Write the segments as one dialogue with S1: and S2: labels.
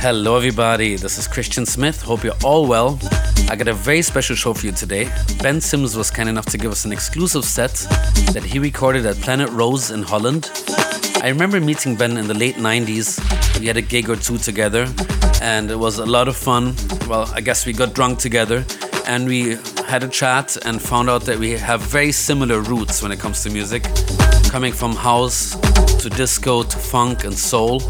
S1: Hello, everybody. This is Christian Smith. Hope you're all well. I got a very special show for you today. Ben Sims was kind enough to give us an exclusive set that he recorded at Planet Rose in Holland. I remember meeting Ben in the late 90s. We had a gig or two together, and it was a lot of fun. Well, I guess we got drunk together and we had a chat and found out that we have very similar roots when it comes to music, coming from house to disco to funk and soul.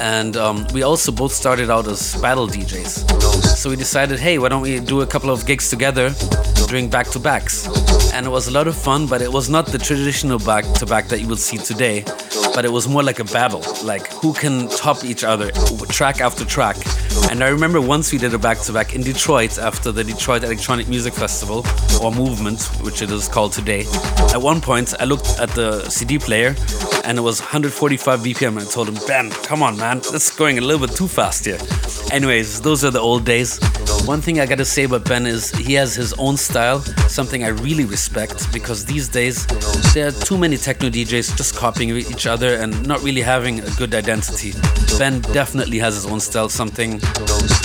S1: And um, we also both started out as battle DJs. So we decided, hey, why don't we do a couple of gigs together doing back to backs? And it was a lot of fun, but it was not the traditional back to back that you would see today, but it was more like a battle like who can top each other track after track. And I remember once we did a back to back in Detroit after the Detroit Electronic Music Festival or Movement, which it is called today. At one point, I looked at the CD player and it was 145 BPM. And I told him, Ben, come on, man, that's going a little bit too fast here. Anyways, those are the old days. One thing I gotta say about Ben is he has his own style, something I really respect because these days there are too many techno DJs just copying each other and not really having a good identity. Ben definitely has his own style, something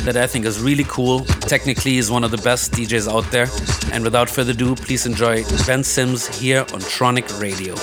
S1: that I think is really cool. Technically, he's one of the best DJs out there. And without further ado, please enjoy Ben Sims here on Tronic Radio.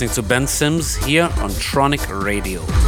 S1: Listening to Ben Sims here on Tronic Radio.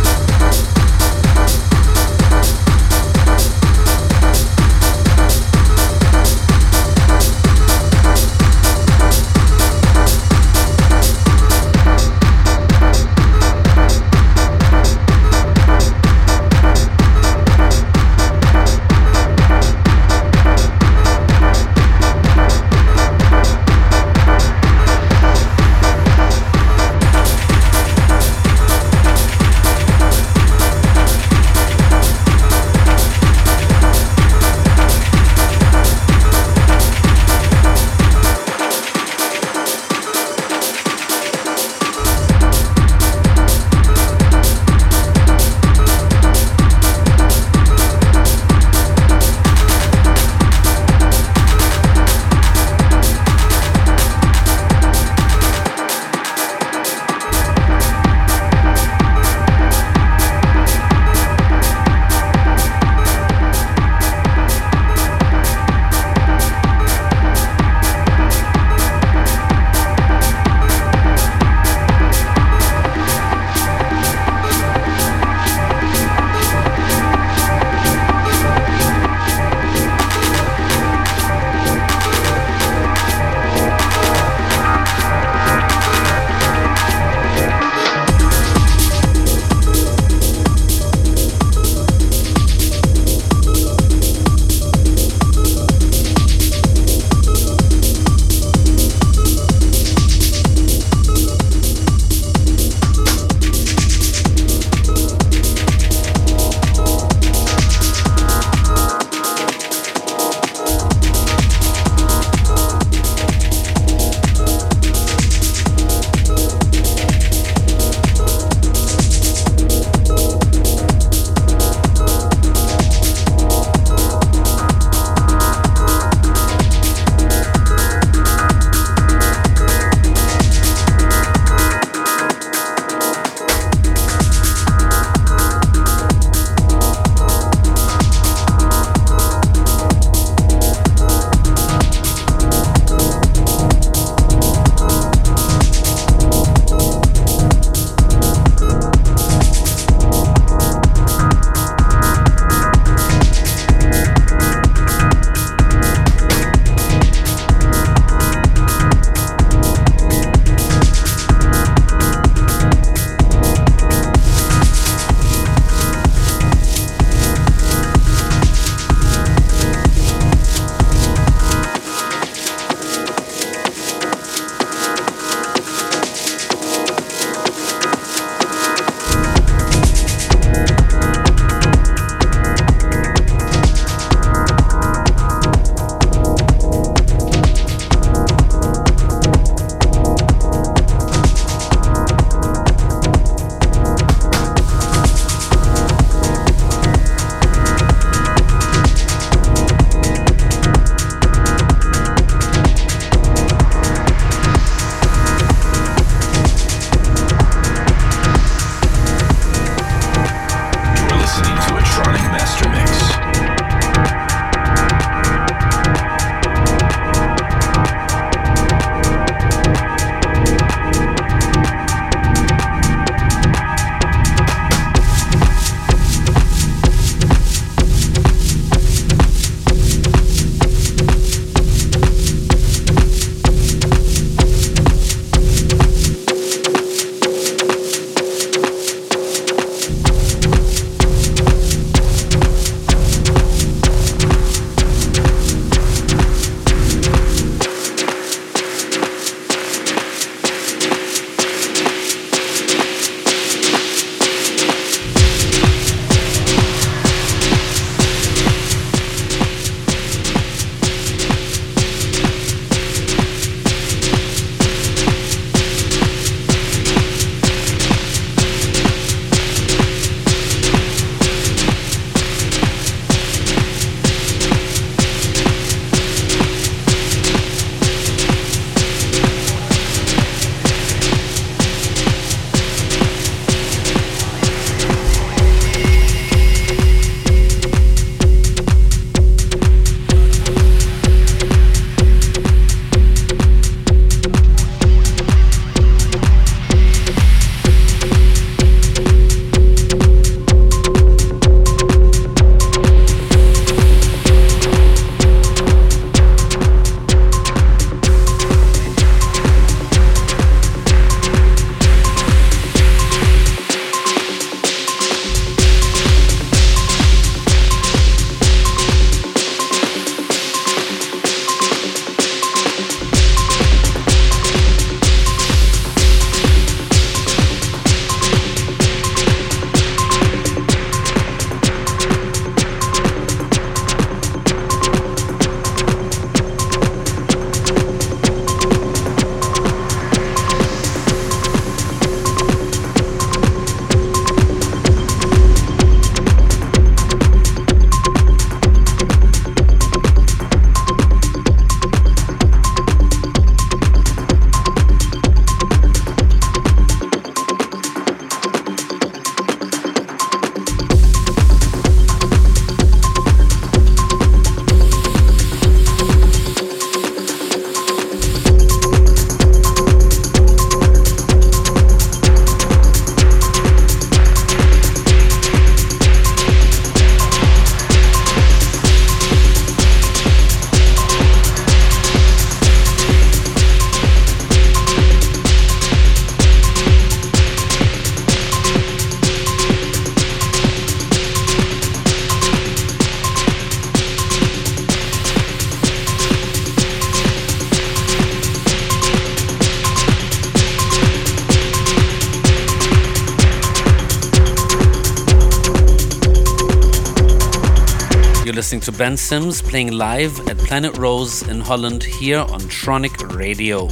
S1: Listening to Ben Sims playing live at Planet Rose in Holland here on Tronic Radio.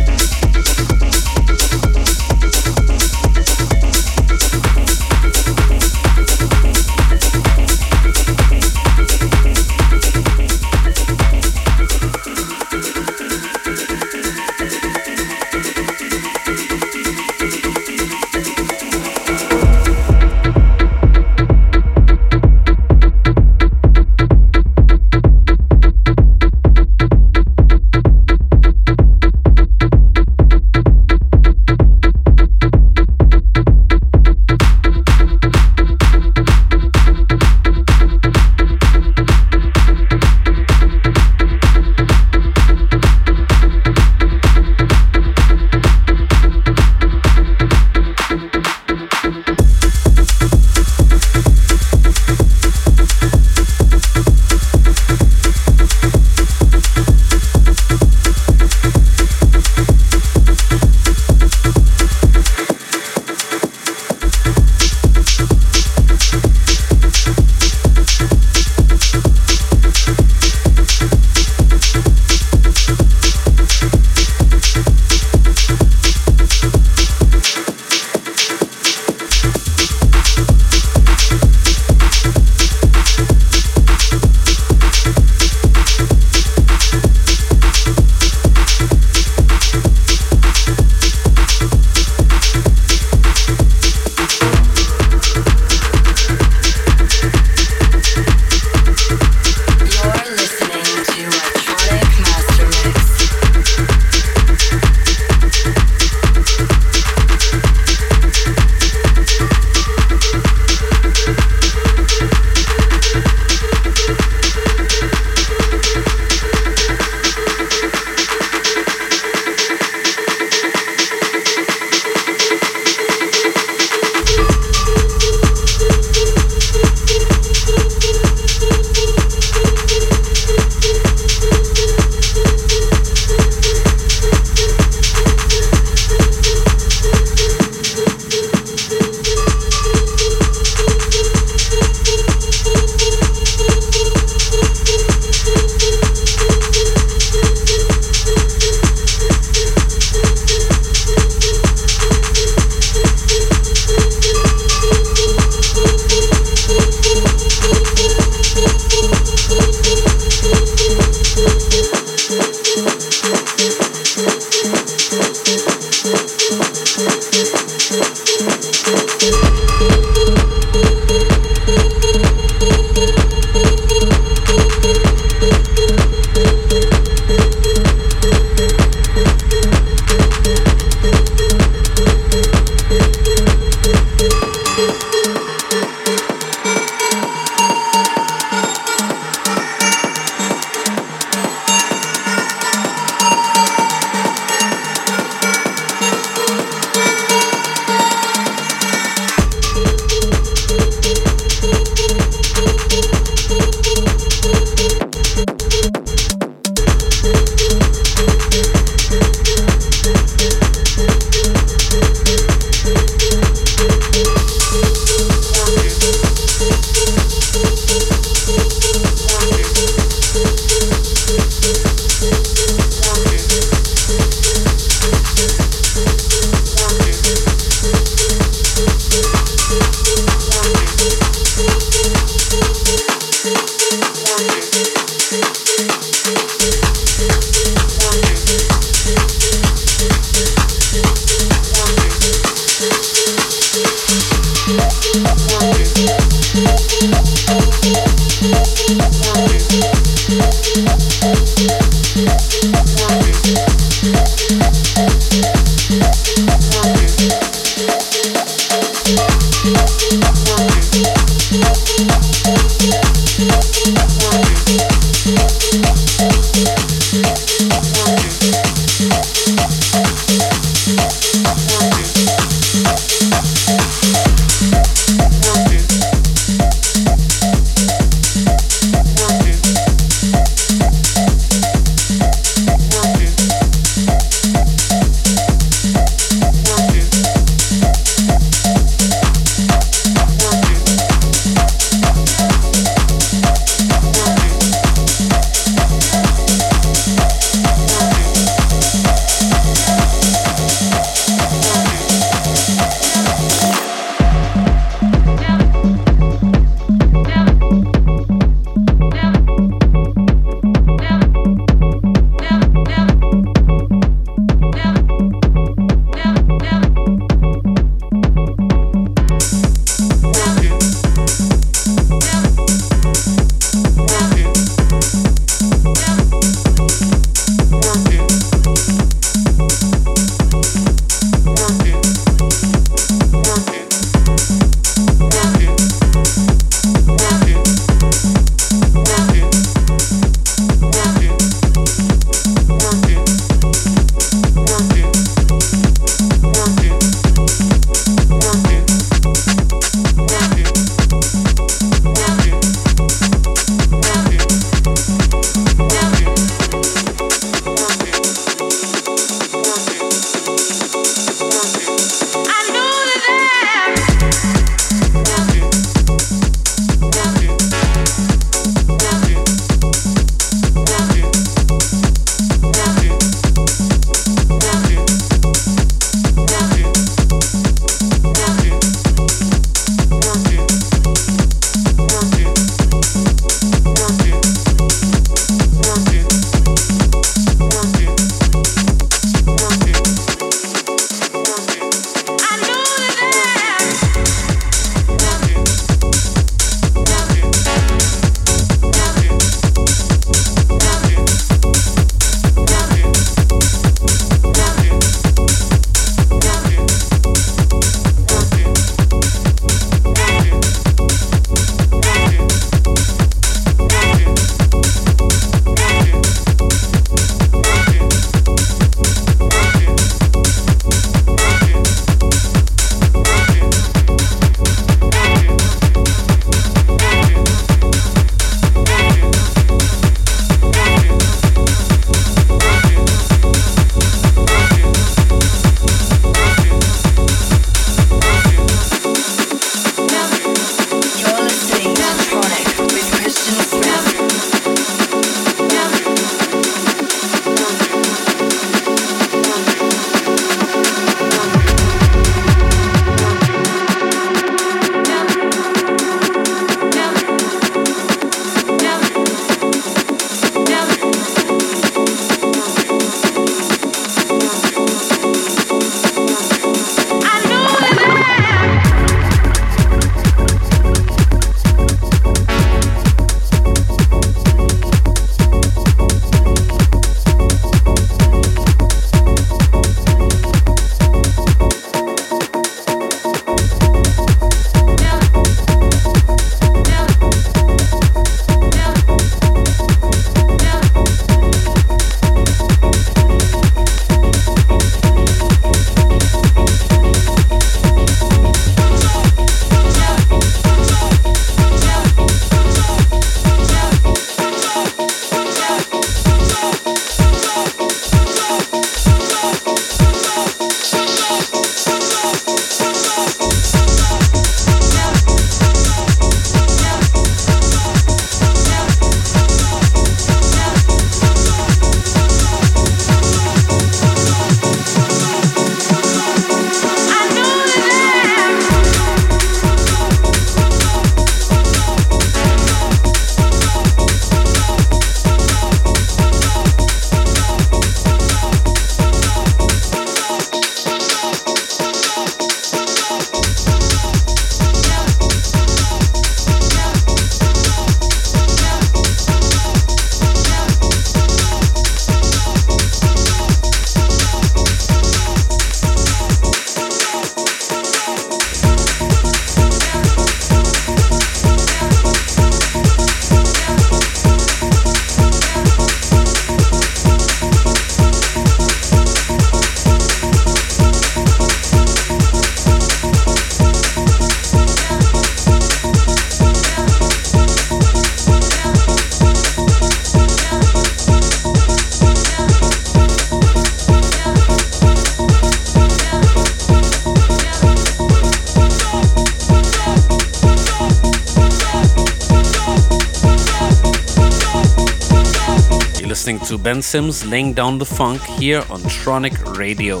S1: Ben Sims laying down the funk here on Tronic Radio.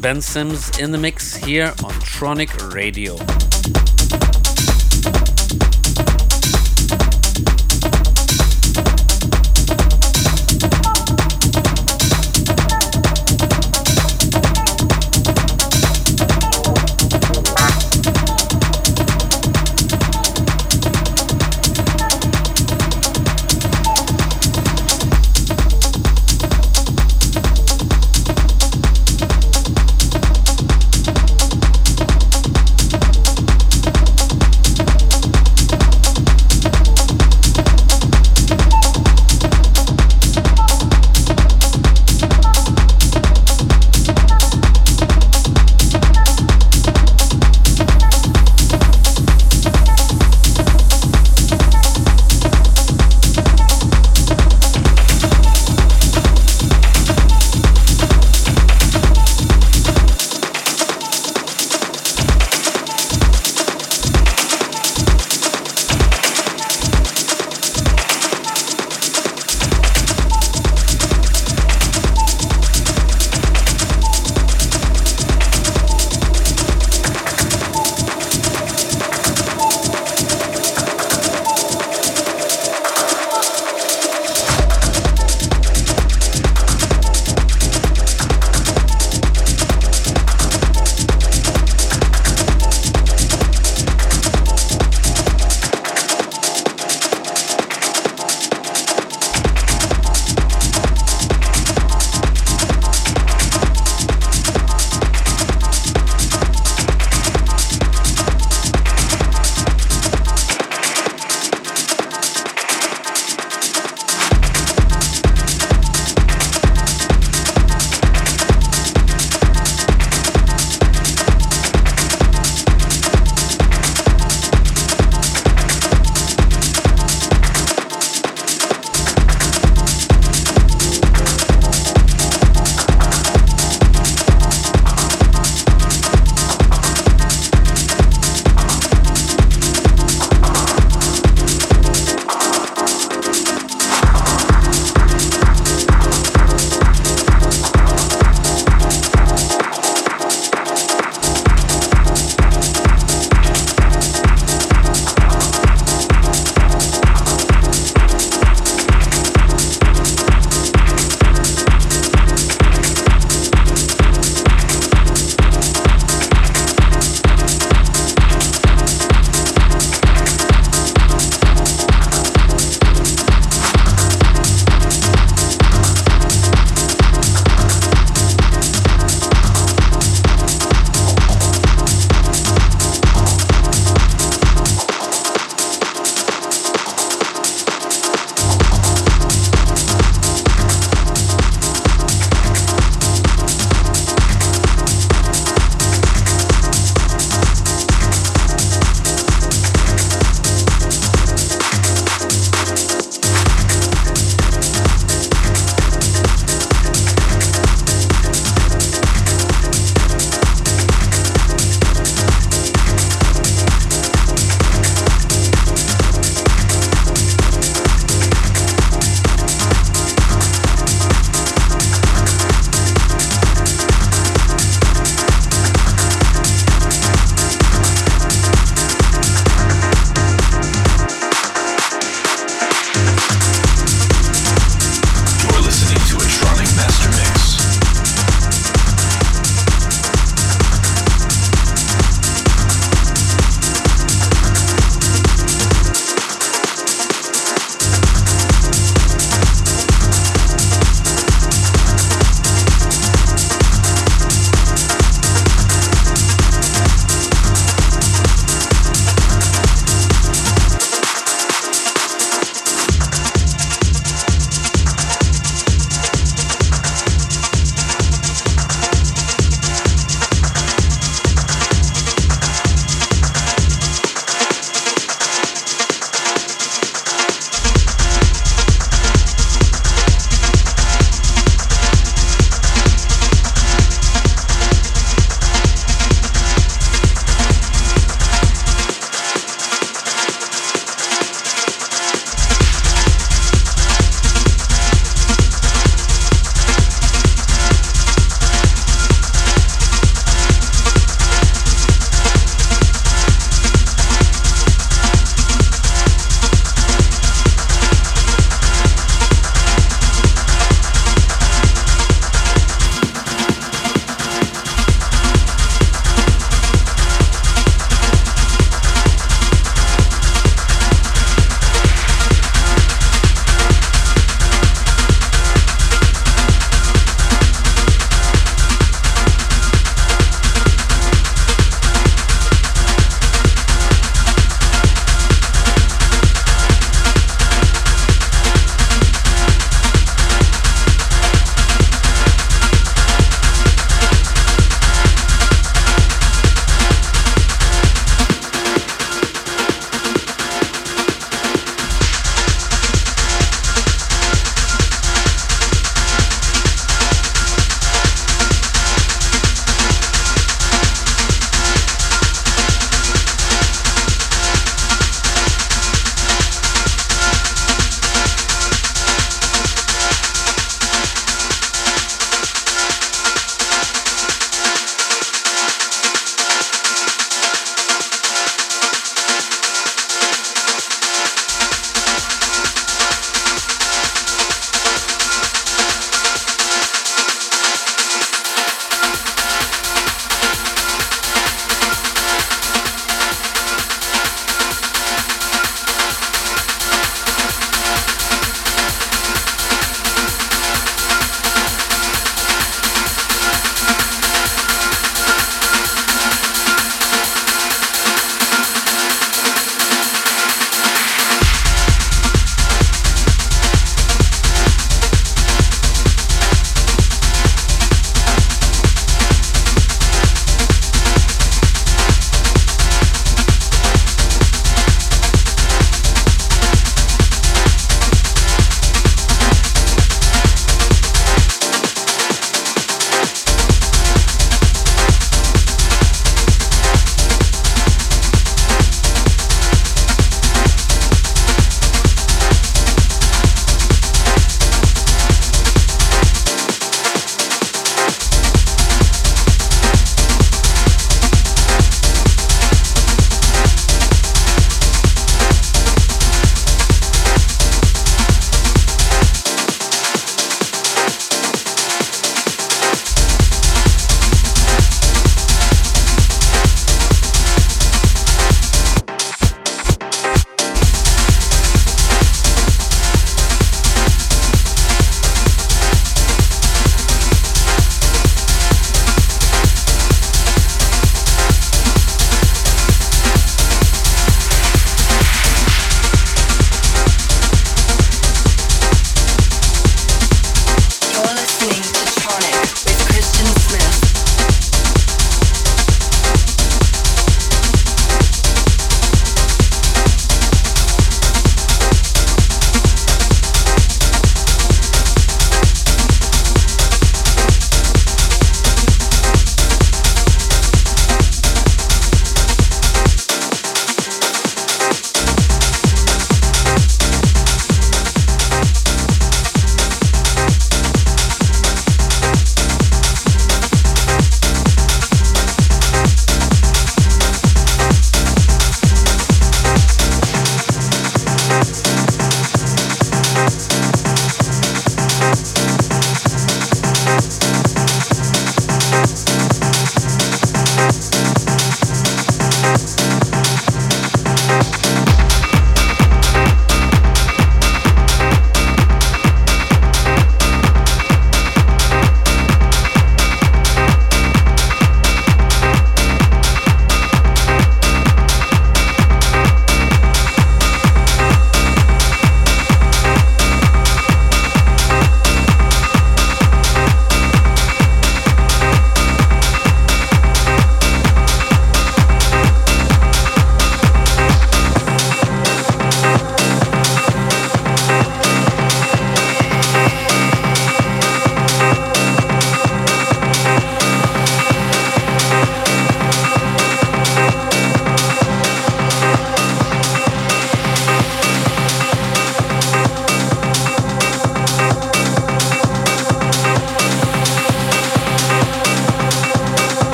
S1: Ben Sims in the mix here on Tronic Radio.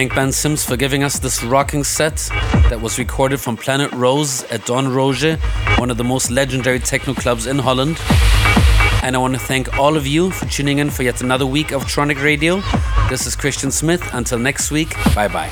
S1: Thank Ben Sims for giving us this rocking set that was recorded from Planet Rose at Doornroosje, one of the most legendary techno clubs in Holland. And I want to thank all of you for tuning in for yet another week of Tronic Radio. This is Christian Smith. Until next week, bye bye.